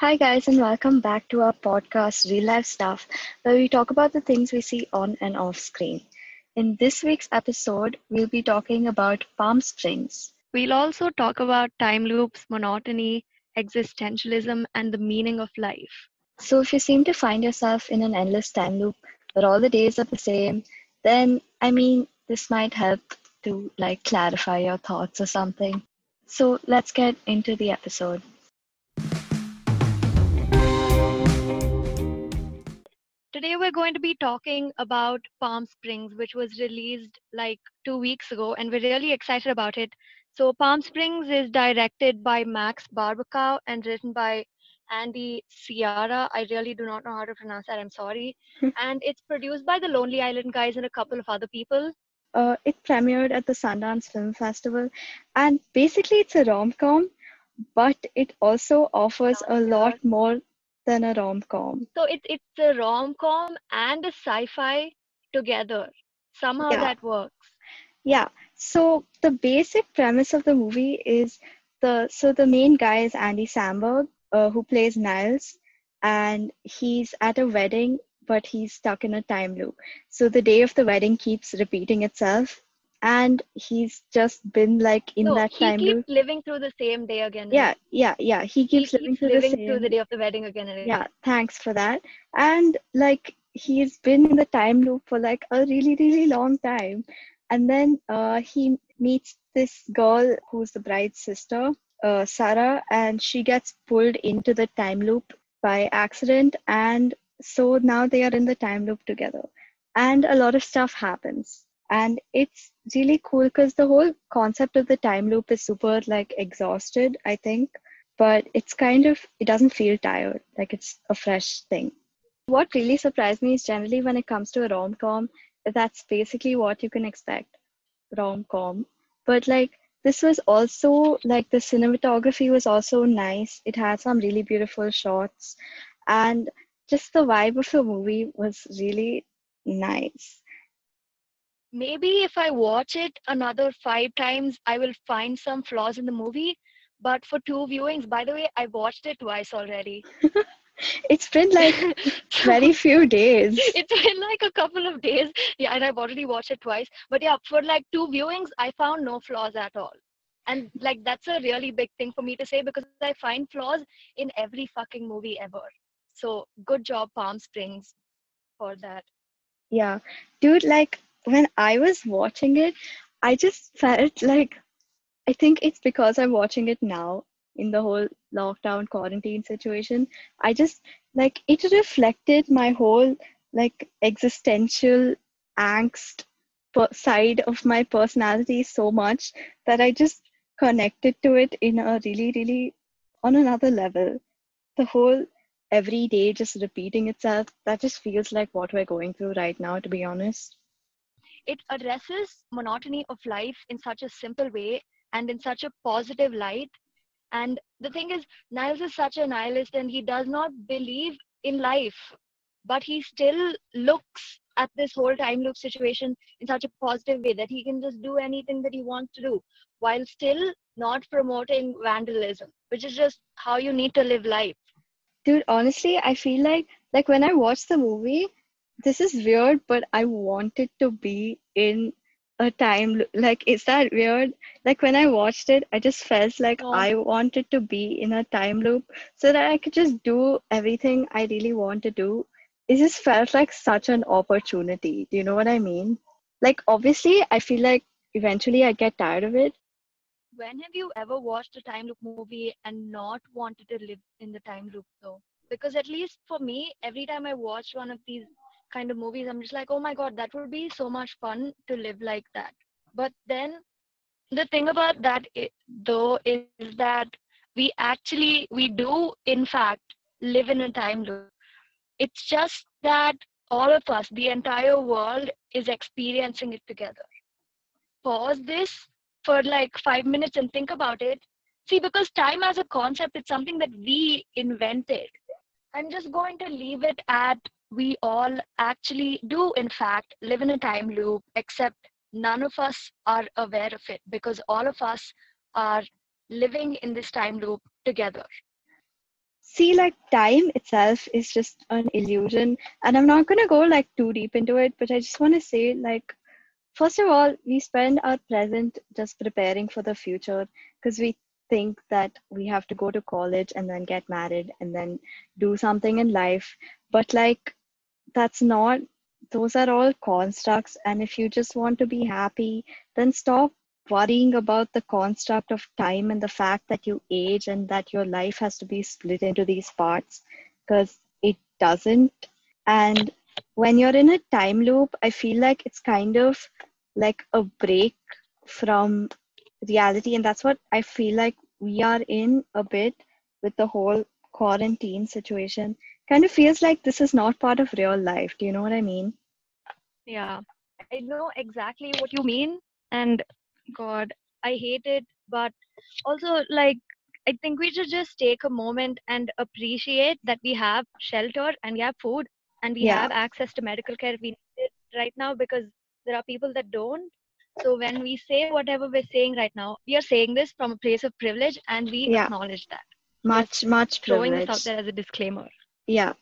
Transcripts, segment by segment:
Hi, guys, and welcome back to our podcast, Real Life Stuff, where we talk about the things we see on and off screen. In this week's episode, we'll be talking about Palm Springs. We'll also talk about time loops, monotony, existentialism, and the meaning of life. So, if you seem to find yourself in an endless time loop where all the days are the same, then I mean, this might help to like clarify your thoughts or something. So, let's get into the episode. Today, we're going to be talking about Palm Springs, which was released like two weeks ago, and we're really excited about it. So, Palm Springs is directed by Max Barbakow and written by Andy Siara. I really do not know how to pronounce that. I'm sorry. and it's produced by the Lonely Island guys and a couple of other people. Uh, it premiered at the Sundance Film Festival, and basically, it's a rom com, but it also offers a lot more than a rom com. So it's it's a rom com and a sci-fi together. Somehow Yeah. that works. Yeah. So the basic premise of the movie is the so the main guy is Andy Samberg, uh, who plays Niles, and he's at a wedding, but he's stuck in a time loop. So the day of the wedding keeps repeating itself, and he's just been like in that he time He keeps living through the same day again. Yeah, yeah, yeah. He He keeps living keeps through living the same. through the day of the wedding again and again. Yeah, thanks for that. And like he's been in the time loop for like a really, really long time. And then uh, he meets this girl who's the bride's sister, uh, Sarah, and she gets pulled into the time loop by accident. And so now they are in the time loop together. And a lot of stuff happens. And it's really cool because the whole concept of the time loop is super like exhausted, I think but it's kind of it doesn't feel tired like it's a fresh thing. What really surprised me is generally when it comes to a rom-com that's basically what you can expect rom-com. But like this was also like the cinematography was also nice. It had some really beautiful shots and just the vibe of the movie was really nice Maybe if I watch it another five times, I will find some flaws in the movie. But for two viewings, by the way, I watched it twice already. it's been like very few days. It's been like a couple of days. Yeah and i've already watched it twice. But yeah for like two viewings i found no flaws at all. And like that's a really big thing for me to say because i find flaws in every fucking movie ever. So good job palm springs for that. Yeah, dude, like when I was watching it, I just felt like I think it's because I'm watching it now in the whole lockdown quarantine situation. I just like it reflected my whole like existential angst per- side of my personality so much that I just connected to it in a really, really on another level. The whole every day just repeating itself, that just feels like what we're going through right now, to be honest. It addresses monotony of life in such a simple way and in such a positive light. And the thing is niles is such a nihilist and he does not believe in life but he still looks at this whole time loop situation in such a positive way that he can just do anything that he wants to do while still not promoting vandalism which is just how you need to live life. Dude, honestly, I feel like like when I watched the movie, this is weird, but I wanted to be in a time like is that weird? Like when I watched it, I just felt like No. I wanted to be in a time loop so that I could just do everything I really want to do. It just felt like such an opportunity. Do you know what I mean? Like obviously, I feel like eventually I get tired of it. when have you ever watched a time loop movie and not wanted to live in the time loop though because at least for me every time i watch one of these kind of movies i'm just like oh my god that would be so much fun to live like that but then the thing about that though is that we actually we do in fact live in a time loop it's just that all of us the entire world is experiencing it together pause this for like five minutes and think about it. See, because time as a concept, it's something that we invented. I'm just going to leave it at we all actually do, in fact, live in a time loop, except none of us are aware of it because all of us are living in this time loop together. see like time itself is just an illusion and i'm not to go like too deep into it but i just want to say like first of all we spend our present just preparing for the future because we think that we have to go to college and then get married and then do something in life but like that's not those are all constructs and if you just want to be happy then stop worrying about the construct of time and the fact that you age and that your life has to be split into these parts because it doesn't. And when you're in a time loop, I feel like it's kind of like a break from reality. And that's what I feel like we are in a bit with the whole quarantine situation. Kind of feels like this is not part of real life. Do you know what I mean? Yeah, I know exactly what you mean. And God, I hate it. But also, like, I think we should just take a moment and appreciate that we have shelter and we have food and we Yeah. have access to medical care we need it right now because there are people that don't. So when we say whatever we're saying right now, we are saying this from a place of privilege and we Yeah. acknowledge that. Much, much privilege. Throwing this out there as a disclaimer. Yeah.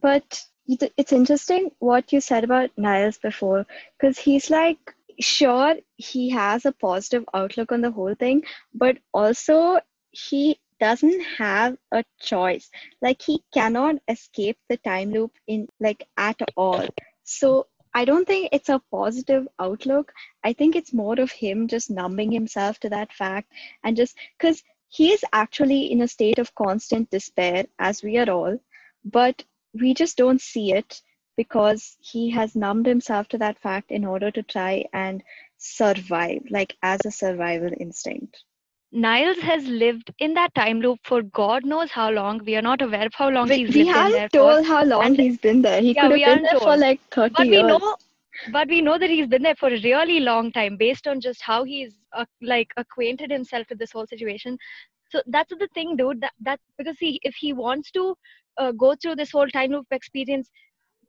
But it's interesting what you said about Niles before, because he's like, sure, he has a positive outlook on the whole thing, but also he doesn't have a choice. Like, he cannot escape the time loop in like at all. So, I don't think it's a positive outlook. I think it's more of him just numbing himself to that fact and just because he is actually in a state of constant despair, as we are all, but we just don't see it because he has numbed himself to that fact in order to try and survive, like as a survival instinct. Niles has lived in that time loop for God knows how long. We are not aware of how long We, he's we lived in there haven't for. told how long and- he's been there. He Yeah, could have we been there for like 30 but we years. know but we know that he's been there for a really long time based on just how he's uh, like acquainted himself with this whole situation so that's the thing dude that that because he if he wants to uh, go through this whole time loop experience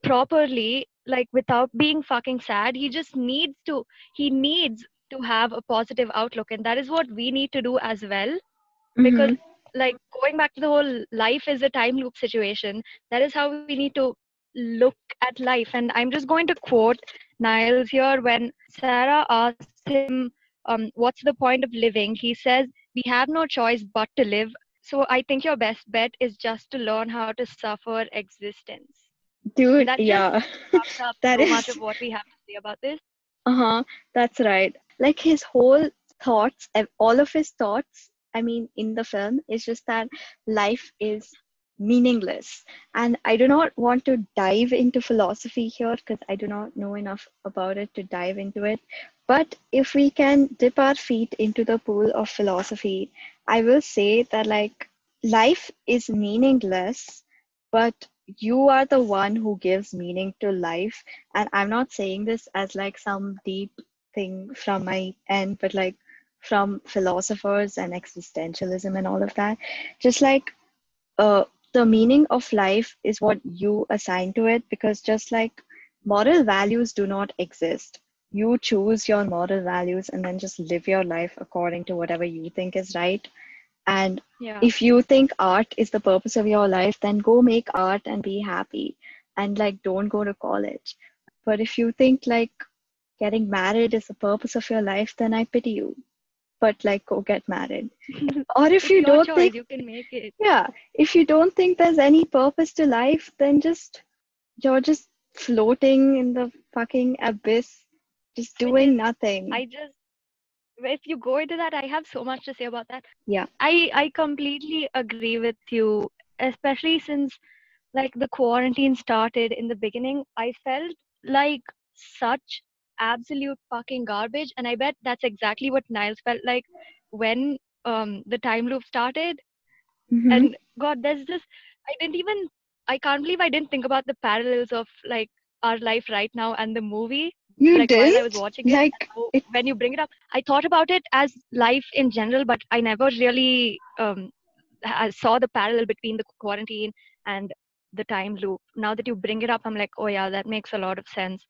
properly like without being fucking sad. He just needs to he needs to have a positive outlook and that is what we need to do as well. Because Mhm. like going back to the whole life is a time loop situation. That is how we need to look at life. And i'm just going to quote niles here when sarah asks him um, what's the point of living? He says we have no choice but to live so i think your best bet is just to learn how to suffer existence Dude, that yeah. That so much of what we have to say about this Uh-huh. That's right. Like his whole thoughts, all of his thoughts, I mean, in the film, is just that life is meaningless. And I do not want to dive into philosophy here because I do not know enough about it to dive into it. But if we can dip our feet into the pool of philosophy, I will say that, like, life is meaningless, but you are the one who gives meaning to life. And i'm not saying this as like some deep thing from my end but like from philosophers and existentialism and all of that. Just like uh, the meaning of life is what you assign to it because just like moral values do not exist you choose your moral values and then just live your life according to whatever you think is right. And yeah. if you think art is the purpose of your life then go make art and be happy and like don't go to college. But if you think like getting married is the purpose of your life then i pity you. But like go get married. Or if you don't choice. think you can make it. Yeah. If you don't think there's any purpose to life then just you're just floating in the fucking abyss just doing is- nothing I just if you go into that, I have so much to say about that. Yeah. I I completely agree with you, especially since like the quarantine started in the beginning. I felt like such absolute fucking garbage, and I bet that's exactly what Niles felt like when um the time loop started. Mhm. And God, there's this. I didn't even. I can't believe I didn't think about the parallels of like our life right now and the movie you like didn't while I was watching it. like So it- when you bring it up, I thought about it as life in general, but I never really um, ha- saw the parallel between the quarantine and the time loop. Now that you bring it up, I'm like, oh yeah, that makes a lot of sense.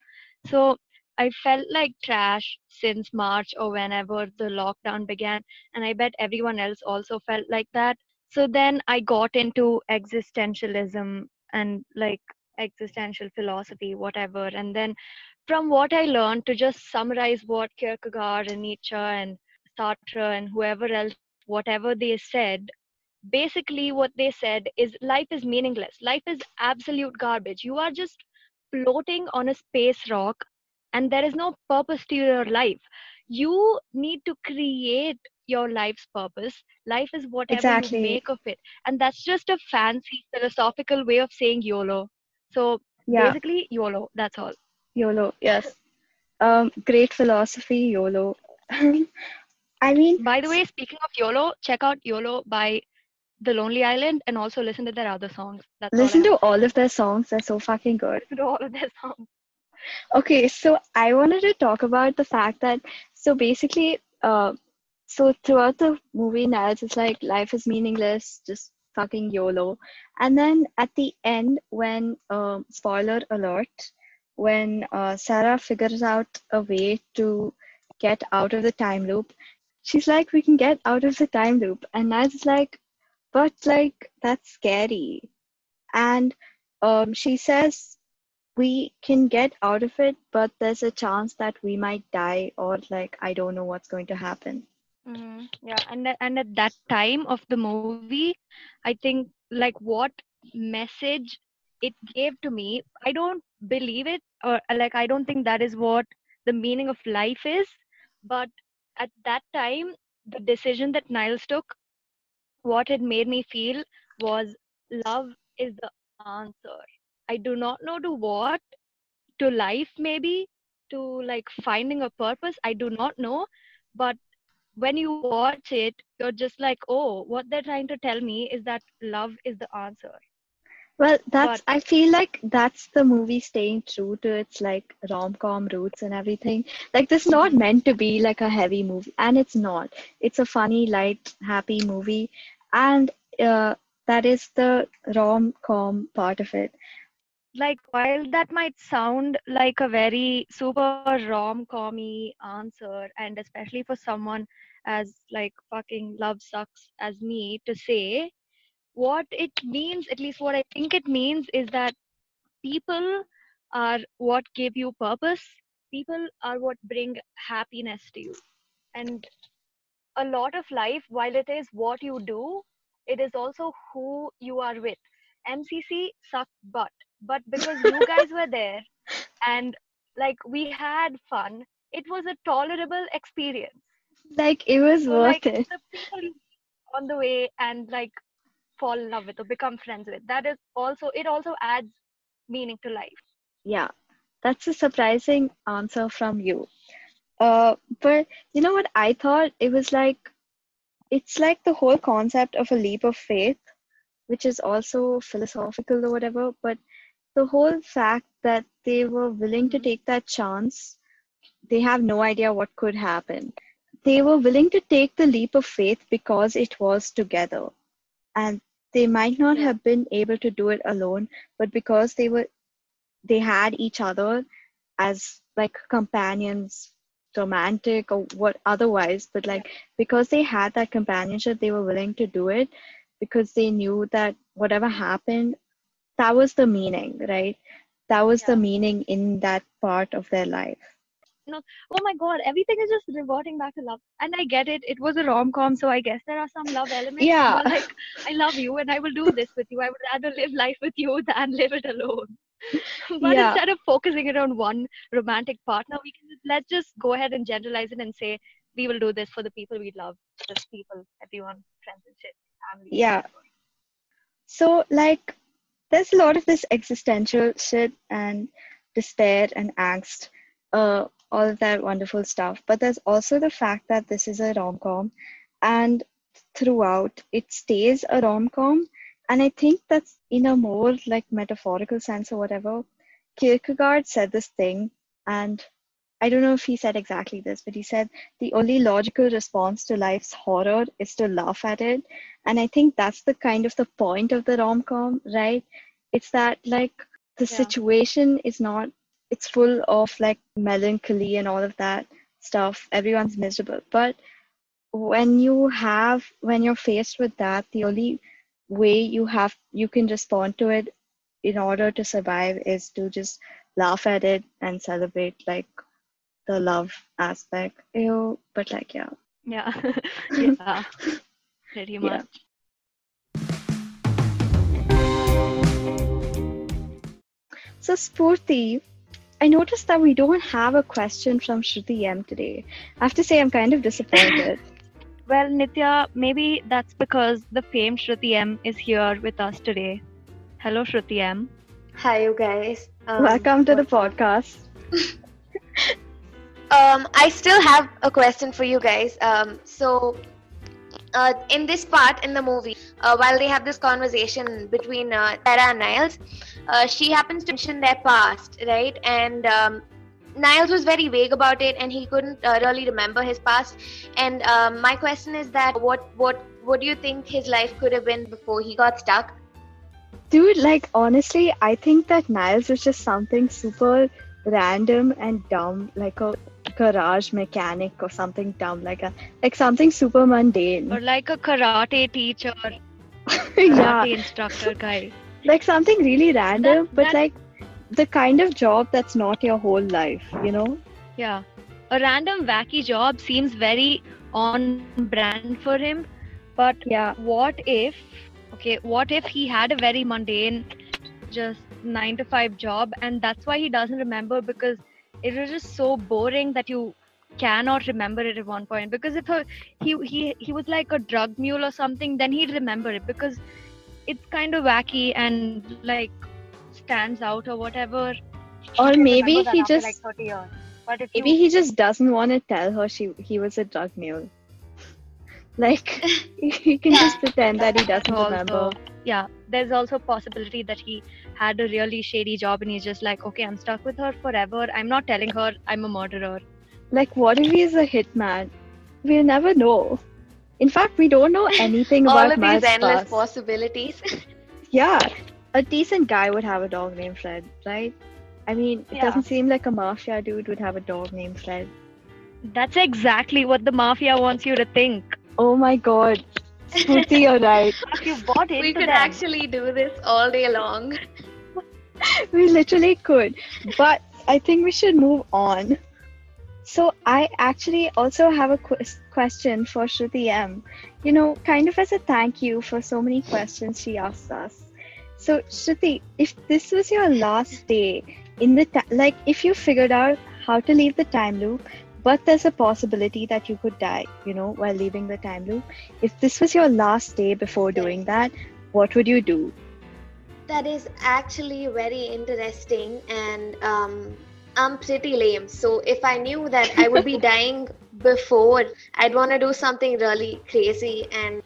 So I felt like trash since March or whenever the lockdown began, and I bet everyone else also felt like that so then i got into existentialism and like existential philosophy whatever and then from what i learned to just summarize what kierkegaard and nietzsche and sartre and whoever else whatever they said basically what they said is life is meaningless. Life is absolute garbage. You are just floating on a space rock and there is no purpose to your life. You need to create your life's purpose. Life is whatever Exactly. you make of it. And that's just a fancy philosophical way of saying yolo. So Yeah, basically yolo that's all YOLO. Yes. Um, great philosophy, YOLO. I mean, by the way speaking of yolo check out yolo by the lonely island and also listen to their other songs that's listen all to all of their songs. They're so fucking good. listen to all of their songs Okay, so I wanted to talk about the fact that so basically, uh, so throughout the movie, Niles is like life is meaningless, just fucking YOLO. And then at the end, when um, spoiler alert, when uh, Sarah figures out a way to get out of the time loop, she's like, "We can get out of the time loop," and is like, "But like that's scary." And um, she says we can get out of it, but there's a chance that we might die or like I don't know what's going to happen. hmm Yeah, and and at that time of the movie, I think like what message it gave to me, I don't believe it, or uh, like I don't think that is what the meaning of life is. But at that time, the decision that Niles took, what it made me feel was love is the answer. I do not know to what, to life maybe, to like finding a purpose. I do not know, but when you watch it, you're just like, oh, what they're trying to tell me is that love is the answer. Well, that's But I feel like that's the movie staying true to its like rom-com roots and everything. Like this is not Mhm. meant to be like a heavy movie, and it's not. It's a funny, light, happy movie, and uh, that is the rom-com part of it. like, while that might sound like a very super rom-commy answer, and especially for someone as like fucking love sucks as me to say, what it means, at least what I think it means, is that people are what give you purpose. People are what bring happiness to you. And a lot of life, while it is what you do, it is also who you are with. MCC sucked butt, but because you guys were there and like we had fun, it was a tolerable experience. Like it was So like worth it. the people on the way and like fall in love with or become friends with, that is also it also adds meaning to life. Yeah, that's a surprising answer from you. Uh, but you know what I thought? It was like it's like the whole concept of a leap of faith, which is also philosophical or whatever, but the whole fact that they were willing to Mhm. take that chance, they have no idea what could happen. They were willing to take the leap of faith because it was together. And they might not have been able to do it alone, but because they were they had each other as like companions, romantic or what otherwise, but like because they had that companionship, they were willing to do it because they knew that whatever happened, that was the meaning, right? That was the meaning in that part of their life. Oh my god, everything is just reverting back to love. And I get it, it was a rom com, so I guess there are some love elements. Yeah. Like, I love you and I will do this with you. I would rather live life with you than live it alone. but Yeah. instead of focusing it on one romantic partner, we can just, let's just go ahead and generalize it and say, we will do this for the people we love, just people, everyone, friends and shit, family. Yeah. So, like, there's a lot of this existential shit and despair and angst, uh, all of that wonderful stuff. But there's also the fact that this is a rom com, and throughout it stays a rom com. And I think that's in a more like metaphorical sense or whatever. Kierkegaard said this thing, and I don't know if he said exactly this, but he said the only logical response to life's horror is to laugh at it. And I think that's the kind of the point of the rom com, right? It's that like the Yeah. situation is not, it's full of like melancholy and all of that stuff. Everyone's miserable. But when you have when you're faced with that, the only way you have you can respond to it in order to survive is to just laugh at it and celebrate like the love aspect. Ew, but like yeah. Yeah. yeah. Pretty much. So Spurti, I noticed that we don't have a question from Shruti M today. I have to say I'm kind of disappointed. Well, Nitya, maybe that's because the famed Shruti M is here with us today. Hello, Shruti M. Hi, you guys. Um, Welcome to the podcast. um, I still have a question for you guys. Um, so, uh, in this part in the movie, uh, while they have this conversation between uh, Tara and Niles, uh, she happens to mention their past, right? And um, Niles was very vague about it, and he couldn't uh, really remember his past. And um, my question is that what what what do you think his life could have been before he got stuck? Dude, like honestly, I think that Niles is just something super random and dumb, like a garage mechanic or something dumb, like a like something super mundane. Or like a karate teacher, yeah, karate instructor guy. Like something really random, That- but that- like the kind of job that's not your whole life, you know? Yeah. A random wacky job seems very on brand for him. But Yeah. what if, okay, what if he had a very mundane, just nine to five job and that's why he doesn't remember because it was just so boring that you cannot remember it at one point because if a, he he he was like a drug mule or something then he'd remember it because it's kind of wacky and like stands out or whatever Or maybe he just- like 30 years. but if Maybe you, he just doesn't want to tell her she he was a drug mule. Like he can just pretend that he doesn't remember. yeah there's also a possibility that he had a really shady job and he's just like okay i'm stuck with her forever i'm not telling her i'm a murderer Like what if he's a hitman? We'll never know. In fact, we don't know anything about All about of Niles' these endless past. possibilities. Yeah, a decent guy would have a dog named Fred, right? I mean, it Yeah. doesn't seem like a mafia dude would have a dog named Fred. that's exactly what the mafia wants you to think Oh my god. Spooty, you're right. you bought into we could them. actually do this all day long. We literally could. But I think we should move on. So I actually also have a ques- question for Shruti M. You know, kind of as a thank you for so many questions she asked us. So Shruti, if this was your last day in the ti like if you figured out how to leave the time loop, but there's a possibility that you could die, you know, while leaving the time loop. If this was your last day before doing that, what would you do? That is actually very interesting, and um, I'm pretty lame. So if I knew that I would be dying before, I'd want to do something really crazy, and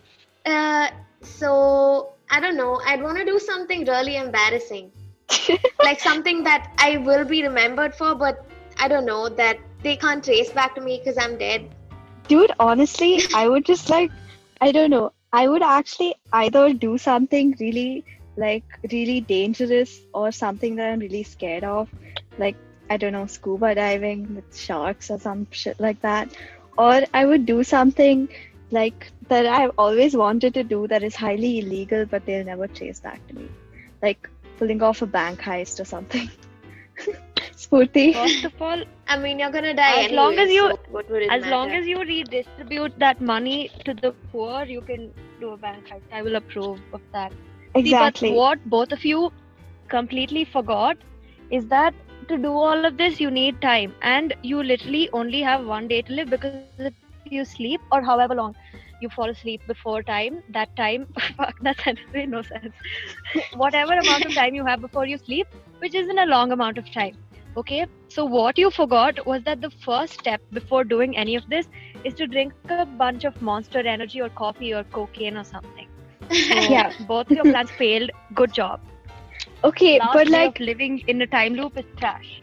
uh, so I don't know. I'd want to do something really embarrassing, like something that I will be remembered for, but I don't know that they can't trace back to me because I'm dead. Dude, honestly, I would just like, I don't know, I would actually either do something really, like, really dangerous or something that I'm really scared of, like, I don't know, scuba diving with sharks or some shit like that. Or I would do something like that I've always wanted to do that is highly illegal, but they'll never trace back to me. Like pulling off a bank heist or something. Spooty. first of all I mean, you're gonna die As long as you- so what would it as long as you redistribute that money to the poor you can do a bank heist i will approve of that Exactly. See, but what both of you completely forgot is that to do all of this, you need time, and you literally only have one day to live because if you sleep or however long you fall asleep before time, that time, fuck, that sentence made no sense. Whatever amount of time you have before you sleep, which isn't a long amount of time. Okay, so what you forgot was that the first step before doing any of this is to drink a bunch of monster energy or coffee or cocaine or something. So Yeah. both your plans failed. Good job. Okay, Last but day like, of living in a time loop is trash.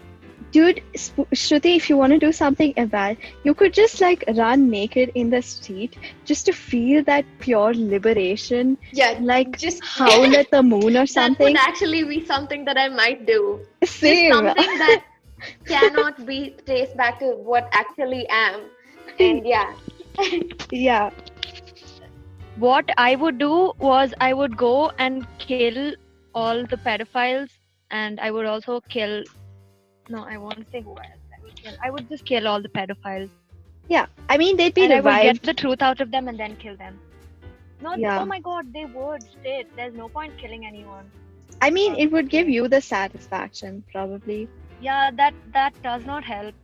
dude, Sp- Shruti, if you want to do something about, you could just like run naked in the street just to feel that pure liberation, yeah, like just howl at the moon or something. That something. would actually be something that I might do. Same. Just something that cannot be traced back to what actually am. And yeah, yeah. What I would do was I would go and kill all the pedophiles, and I would also kill. No, I won't say who else I would kill. I would just kill all the pedophiles, Yeah. I mean, they'd be and I would get the truth out of them and then kill them. No, Yeah. oh my god, they would. Shit, there's no point killing anyone. I mean, it would give you the satisfaction, probably. Yeah, that that does not help.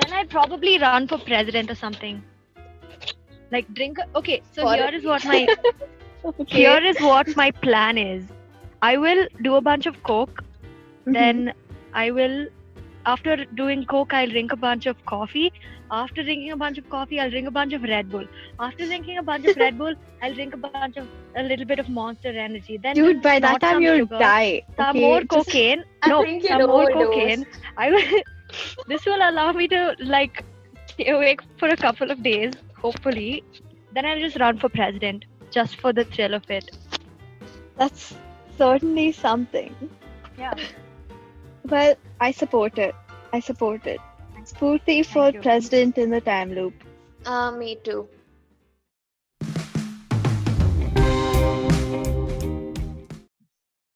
Then I'd probably run for president or something. Like drink. Okay, so For- here is what my Okay. here is what my plan is. I will do a bunch of coke. Mhm. Then I will, after doing coke, I'll drink a bunch of coffee. After drinking a bunch of coffee, I'll drink a bunch of Red Bull. After drinking a bunch of Red Bull, I'll drink a bunch of a little bit of Monster Energy. Then Dude, by that time you'll sugar, die. Some okay? more cocaine. No, some more cocaine. I will. this will allow me to like stay awake for a couple of days, hopefully. Then I'll just run for president, just for the thrill of it. That's certainly something. Yeah. Well, I support it. I support it. Spurti for you. president in the time loop. Uh, me too.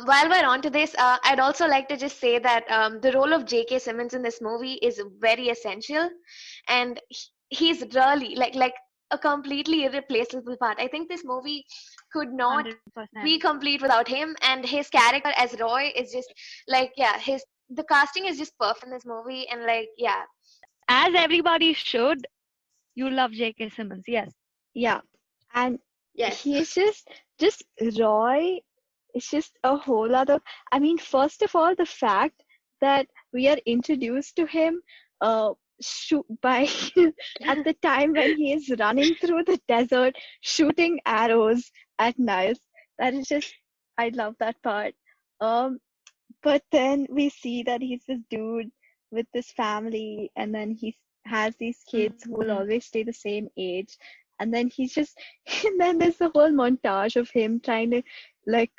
While we're on to this, uh, I'd also like to just say that um, the role of J.K. Simmons in this movie is very essential, and he- he's really like like a completely irreplaceable part. I think this movie could not 100%. be complete without him, and his character as Roy is just like yeah, his the casting is just perfect in this movie, and like yeah, As everybody should, you love J.K. Simmons. Yes. Yeah. And yes, he's just just Roy It's just a whole other I mean, first of all, the fact that we are introduced to him uh shoot by at the time when he is running through the desert shooting arrows at Niles. That is just I love that part. Um but then we see that he's this dude with this family and then he has these kids who will Mhm. always stay the same age and then he's just and then there's the whole montage of him trying to like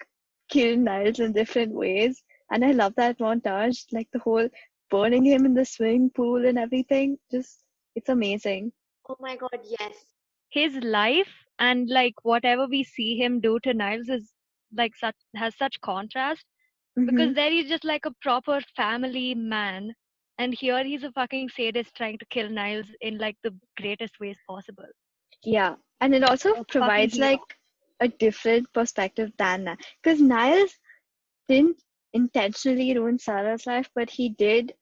kill Niles in different ways and I love that montage like the whole burning him in the swimming pool and everything just it's amazing oh my god, yes. His life and like whatever we see him do to Niles is like such has such contrast Mhm. because there he's just like a proper family man, and here he's a fucking sadist trying to kill Niles in like the greatest ways possible. Yeah, and it also A provides like a different perspective than that. because Niles didn't intentionally ruin Sarah's life, but he did.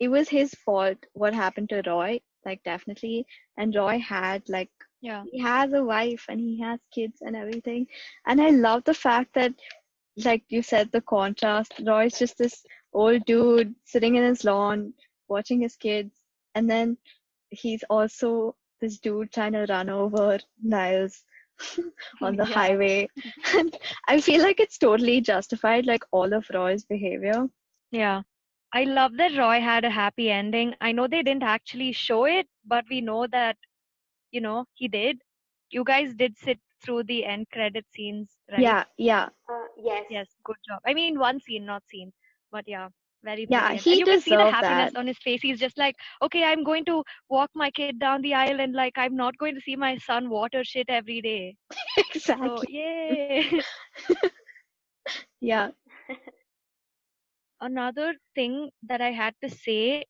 It was his fault what happened to Roy, like definitely. And Roy had like Yeah. he has a wife and he has kids and everything. And I love the fact that, like you said, the contrast. Roy's just this old dude sitting in his lawn watching his kids, and then he's also this dude trying to run over Niles on the Yeah. highway. And I feel like it's totally justified, like all of Roy's behavior. Yeah. I love that Roy had a happy ending. I know they didn't actually show it, but we know that, you know, he did. You guys did sit through the end credit scenes, right? Yeah, yeah. Uh, yes. Yes, good job. I mean, one scene, not scene, but yeah, very Yeah, brilliant. he and you can see the happiness that. on his face. He's just like, okay, I'm going to walk my kid down the aisle, and like, I'm not going to see my son water shit every day. So, exactly. yay! Yeah. Another thing that I had to say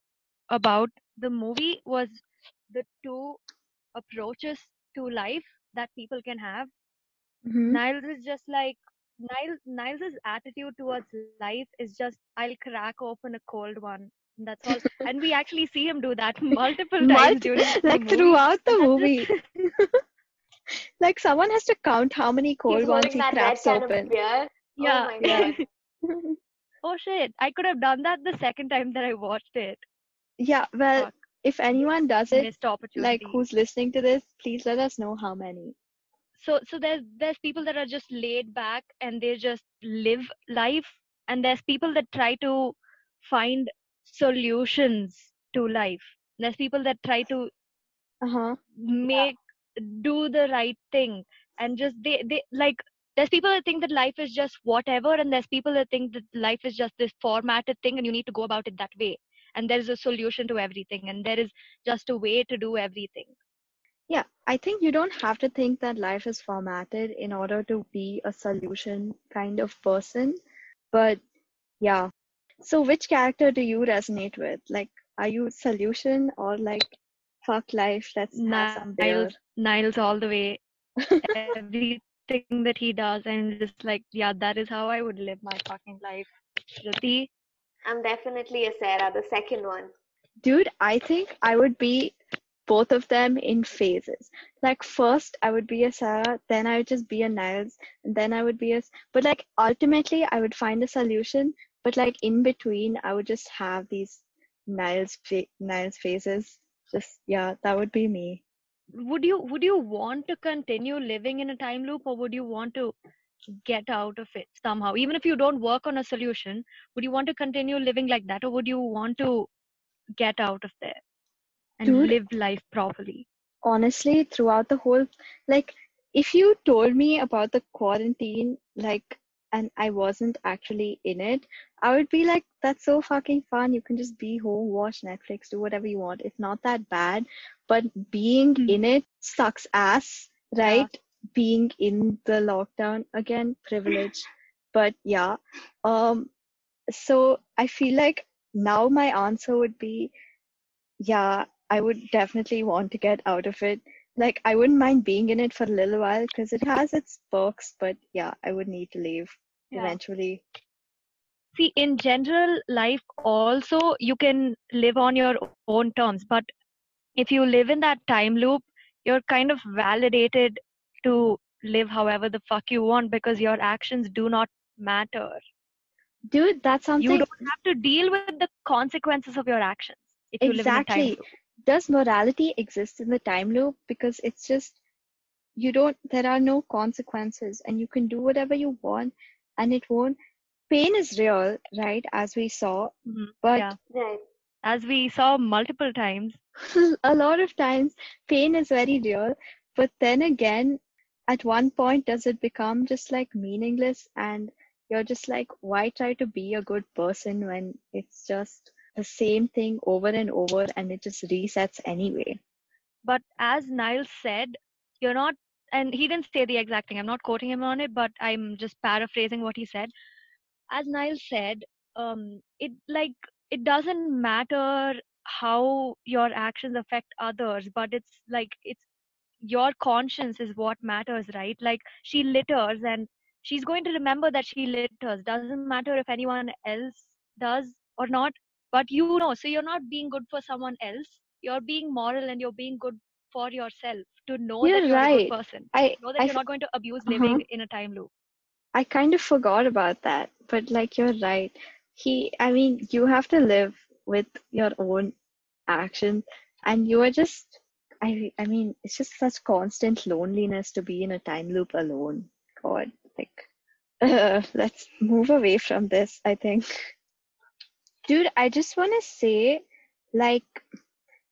about the movie was the two approaches to life that people can have. Mhm. Niles is just like Niles. Niles's attitude towards life is just I'll crack open a cold one. and That's all. and we actually see him do that multiple times Multi- during the like movie. throughout the movie. like someone has to count how many cold He's ones he cracks open. of beer. yeah. Oh my god. Oh shit! I could have done that the second time that I watched it. yeah, well, Fuck. if anyone does it, like who's listening to this, please let us know how many. so so there's there's people that are just laid back and they just live life and there's people that try to find solutions to life there's people that try to Uh huh. make do the right thing and just they they like there's people that think that life is just whatever and there's people that think that life is just this formatted thing and you need to go about it that way and there is a solution to everything and there is just a way to do everything Yeah, I think you don't have to think that life is formatted in order to be a solution kind of person. But yeah. So which character do you resonate with? Like, are you solution or like fuck life, let's have some beer? Niles, Niles all the way. Everything that he does, and just like, yeah, that is how I would live my fucking life. Shruti, I'm definitely a Sarah, the second one. Dude, I think I would be both of them in phases. Like first I would be a Sarah, then I would just be a Niles, and then I would be a but like ultimately I would find a solution, but like in between I would just have these Niles pha- Niles phases. Just yeah, that would be me. Would you would you want to continue living in a time loop, or would you want to get out of it somehow? Even if you don't work on a solution, would you want to continue living like that, or would you want to get out of there and Dude. live life properly? honestly throughout the whole like if you told me about the quarantine like and i wasn't actually in it i would be like that's so fucking fun you can just be home watch netflix do whatever you want it's not that bad but being Hmm. in it sucks ass right being in the lockdown again privilege but yeah um so i feel like now my answer would be yeah, I would definitely want to get out of it. Like, I wouldn't mind being in it for a little while because it has its perks, but yeah, I would need to leave Yeah. eventually. see in general life also you can live on your own terms but if you live in that time loop you're kind of validated to live however the fuck you want because your actions do not matter Dude, that's something. you don't have to deal with the consequences of your actions if you live in a time exactly. loop Does morality exist in the time loop? Because it's just, you don't, there are no consequences and you can do whatever you want and it won't. Pain is real, right? As we saw, Mhm. but yeah Right. as we saw multiple times a lot of times pain is very real but then again at one point does it become just like meaningless and you're just like why try to be a good person when it's just the same thing over and over and it just resets anyway but as Niall said, you're not, and he didn't say the exact thing. I'm not quoting him on it, but I'm just paraphrasing what he said. As Niall said, um, it like it doesn't matter how your actions affect others, but it's like it's your conscience is what matters, right? Like she litters and she's going to remember that she litters. Doesn't matter if anyone else does or not, but you know, so you're not being good for someone else. You're being moral and you're being good for yourself to know that You're you're a right. good person. i Know that i you're not going to abuse Uh-huh. living in a time loop. I kind of forgot about that, but like you're right. He, I mean, you have to live with your own actions, and you are just, I, I mean, it's just such constant loneliness to be in a time loop alone. God, like, uh, let's move away from this, I think. Dude, I just want to say, like,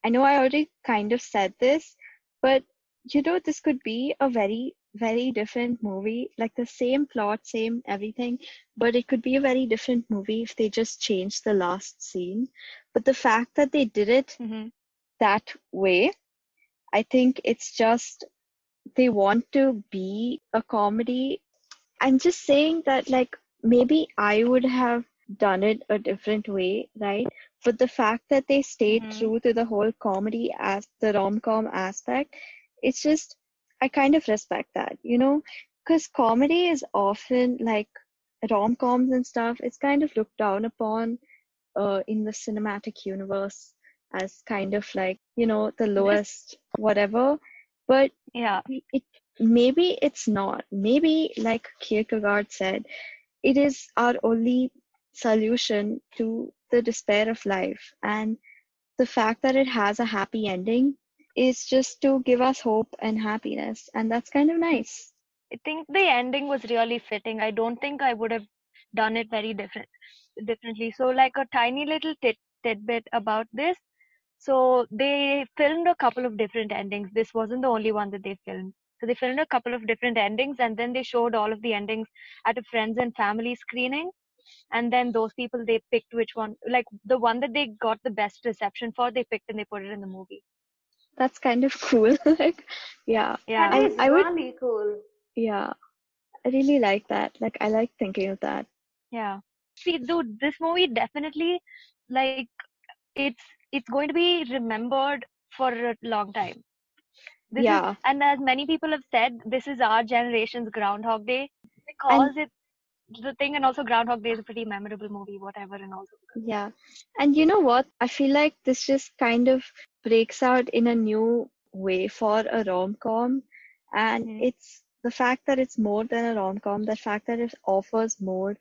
I know I already kind of said this, but you know, this could be a very, very different movie. Like the same plot, same everything, but it could be a very different movie if they just changed the last scene. But the fact that they did it hmm that way, I think it's just they want to be a comedy. I'm just saying that, like, maybe I would have done it a different way, right? But the fact that they stayed Mhm. true to the whole comedy as the rom com aspect, it's just, I kind of respect that, you know? Because comedy is often like rom coms and stuff, it's kind of looked down upon uh, in the cinematic universe as kind of like, you know, the lowest whatever. But Yeah. it maybe it's not maybe like kierkegaard said it is our only solution to the despair of life and the fact that it has a happy ending is just to give us hope and happiness and that's kind of nice I think the ending was really fitting. I don't think I would have done it very different differently. So like a tiny little tit tidbit about this. So they filmed a couple of different endings. This wasn't the only one that they filmed. So they filmed a couple of different endings and then they showed all of the endings at a friends and family screening. And then those people they picked which one like the one that they got the best reception for, they picked and they put it in the movie. That's kind of cool. like, yeah, Yeah. I- I would- really cool. yeah. I really like that. Like, I like thinking of that. Yeah. See, dude, this movie definitely like it's it's going to be remembered for a long time. This Yeah. Is, and as many people have said, this is our generation's Groundhog Day because it's the thing, and also Groundhog Day is a pretty memorable movie, whatever, and also Yeah. And you know what? I feel like this just kind of breaks out in a new way for a rom com. And Mhm. it's the fact that it's more than a rom com, the fact that it offers more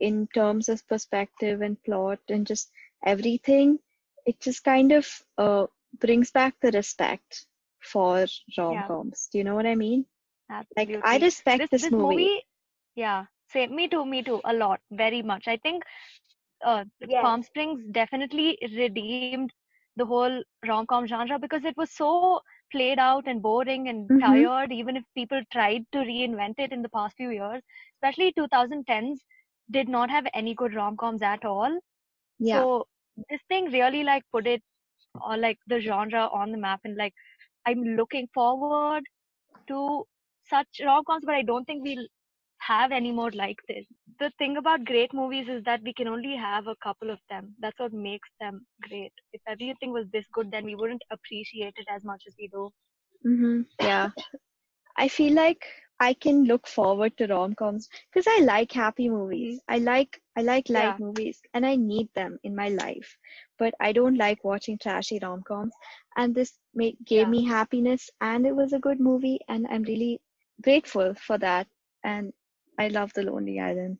in terms of perspective and plot and just everything. It just kind of uh, brings back the respect for rom coms. Do you know what I mean? Like, I respect this, this, this movie, yeah, same. Me too. Me too. A lot, very much. I think uh, Yes. Palm Springs definitely redeemed the whole rom-com genre because it was so played out and boring and Mhm. tired. Even if people tried to reinvent it in the past few years, especially 2010s, did not have any good rom-coms at all. Yeah. So this thing really like put it or like the genre on the map and like I'm looking forward to such rom-coms, but I don't think we'll have any more like this. The thing about great movies is that we can only have a couple of them. That's what makes them great. If everything was this good, then we wouldn't appreciate it as much as we do. Mm-hmm. Yeah. I feel like I can look forward to rom coms because I like happy movies. I like I like light Yeah. movies and I need them in my life. But I don't like watching trashy rom coms. And this made, gave Yeah. me happiness and it was a good movie and I'm really grateful for that. And I love The Lonely Island.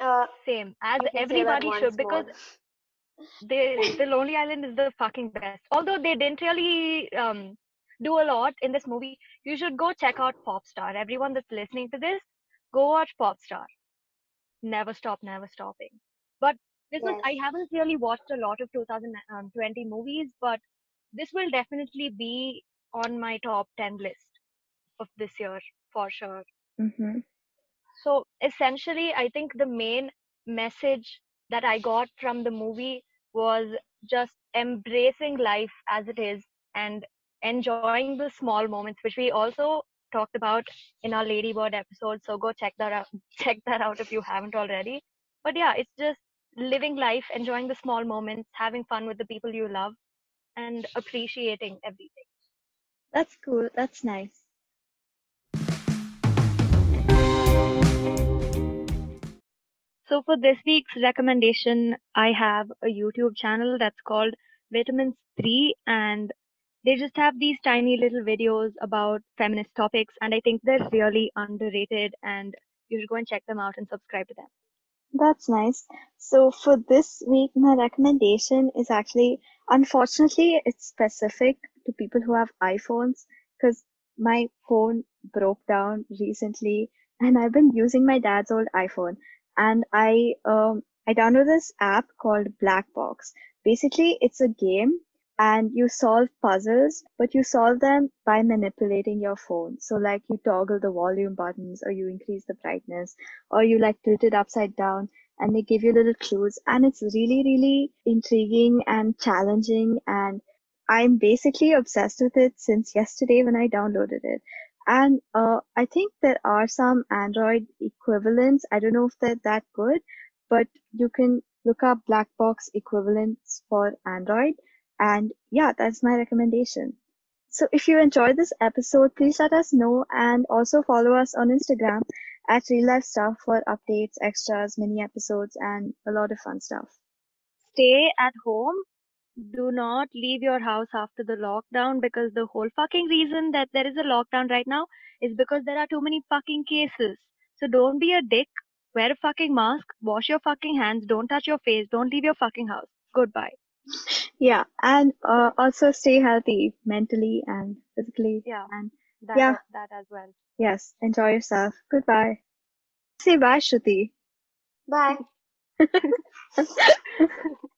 Uh, Same as I can say that everybody should because more. they the Lonely Island is the fucking best. Although they didn't really um do a lot in this movie, you should go check out Popstar. Everyone that's listening to this, go watch Popstar. Never stop, never stopping. But this was I haven't really watched a lot of 2020 movies, but this will definitely be on my top 10 list of this year for sure. Mm-hmm. So essentially, I think the main message that I got from the movie was just embracing life as it is and enjoying the small moments, which we also talked about in our Lady Bird episode. So go check that out. Check that out if you haven't already. But yeah, it's just living life, enjoying the small moments, having fun with the people you love, and appreciating everything. That's cool. That's nice. So for this week's recommendation, I have a YouTube channel that's called Vitamins 3 and they just have these tiny little videos about feminist topics and I think they're really underrated and you should go and check them out and subscribe to them. That's nice. So for this week, my recommendation is actually, unfortunately, it's specific to people who have iPhones because my phone broke down recently and I've been using my dad's old iPhone and I um I downloaded this app called Black Box. Basically, it's a game and you solve puzzles, but you solve them by manipulating your phone. So like you toggle the volume buttons or you increase the brightness or you like tilt it upside down and they give you little clues and it's really really intriguing and challenging and i'm basically obsessed with it since yesterday when i downloaded it and uh, i think there are some android equivalents i don't know if they're that good but you can look up black box equivalents for android and yeah that's my recommendation so if you enjoyed this episode, please let us know and also follow us on Instagram at Real Life Stuff for updates, extras, mini episodes, and a lot of fun stuff. Stay at home. Do not leave your house after the lockdown because the whole fucking reason that there is a lockdown right now is because there are too many fucking cases. So don't be a dick. Wear a fucking mask. Wash your fucking hands. Don't touch your face. Don't leave your fucking house. Goodbye. Yeah, and uh, also stay healthy mentally and physically. Yeah. And That, Yeah. that as well. yes, enjoy yourself. Goodbye. Say bye, Shruti. Bye.